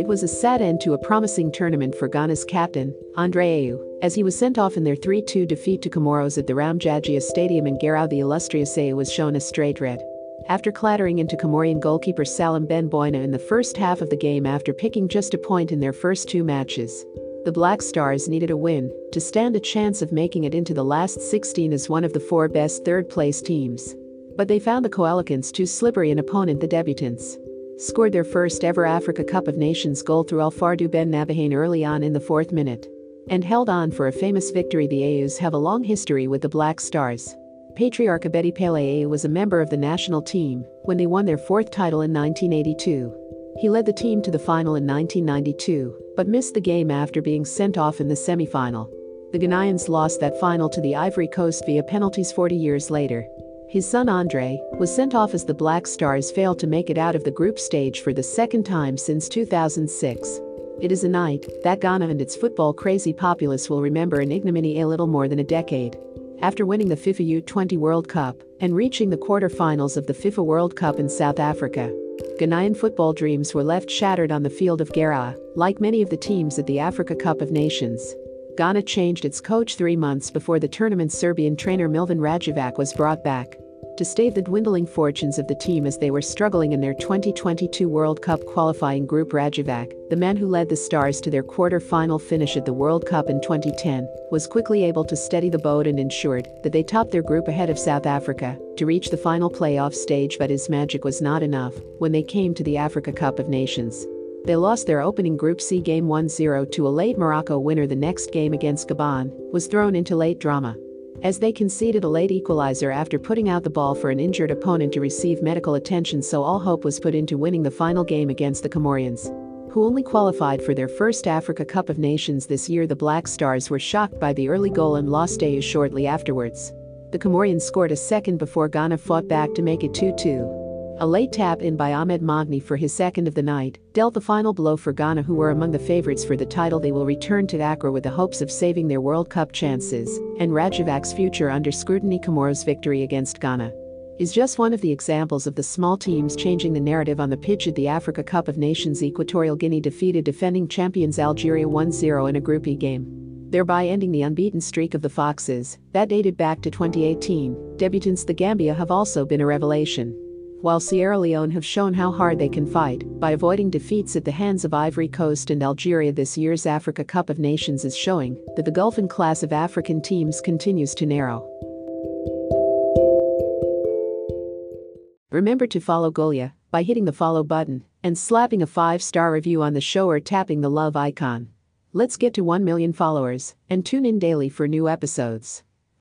It was a sad end to a promising tournament for Ghana's captain, Andre Ayew, as he was sent off in their 3 2 defeat to Comoros at the Roumdé Adjia Stadium in Garoua. The illustrious Ayew was shown a straight red. After clattering into Comorian goalkeeper Salim Ben Boina in the first half of the game after picking just a point in their first two matches. The Black Stars needed a win to stand a chance of making it into the last 16 as one of the four best third place teams. But they found the Coelacanths too slippery an opponent, the debutants scored their first ever Africa Cup of Nations goal through El Fardou Ben Nabouhane early on in the fourth minute. And held on for a famous victory. The Ayews have a long history with the Black Stars. Patriarch Abedi Pele was a member of the national team when they won their fourth title in 1982. He led the team to the final in 1992, but missed the game after being sent off in the semi-final. The Ghanaians lost that final to the Ivory Coast via penalties 40 years later. His son Andre was sent off as the Black Stars failed to make it out of the group stage for the second time since 2006. It is a night that Ghana and its football crazy populace will remember in ignominy a little more than a decade. After winning the FIFA U20 World Cup and reaching the quarter-finals of the FIFA World Cup in South Africa, Ghanaian football dreams were left shattered on the field of Garoua, like many of the teams at the Africa Cup of Nations. Ghana changed its coach three months before the tournament. Serbian trainer Milovan Rajevac was brought back to stave the dwindling fortunes of the team as they were struggling in their 2022 World Cup qualifying group. Rajevac, the man who led the Stars to their quarter-final finish at the World Cup in 2010, was quickly able to steady the boat and ensured that they topped their group ahead of South Africa to reach the final playoff stage. But his magic was not enough when they came to the Africa Cup of Nations. They lost their opening Group C game 1-0 to a late Morocco winner. The next game against Gabon was thrown into late drama as they conceded a late equalizer after putting out the ball for an injured opponent to receive medical attention so all hope was put into winning the final game against the Comorians. Who only qualified for their first Africa Cup of Nations this year the Black Stars were shocked by the early goal and lost A shortly afterwards. The Comorians scored a second before Ghana fought back to make it 2-2. A late tap in by Ahmed Mogni for his second of the night dealt the final blow for Ghana, who were among the favorites for the title. They will return to Accra with the hopes of saving their World Cup chances, and Rajevac's future under scrutiny. Comoros' victory against Ghana is just one of the examples of the small teams changing the narrative on the pitch at the Africa Cup of Nations. Equatorial Guinea defeated defending champions Algeria 1 0 in a Group E game thereby ending the unbeaten streak of the Foxes that dated back to 2018. Debutants the Gambia have also been a revelation while Sierra Leone have shown how hard they can fight by avoiding defeats at the hands of Ivory Coast and Algeria. This year's Africa Cup of Nations is showing that the Gulf class of African teams continues to narrow. Remember to follow Golia by hitting the follow button and slapping a 5-star review on the show or tapping the love icon. Let's get to 1 million followers and tune in daily for new episodes.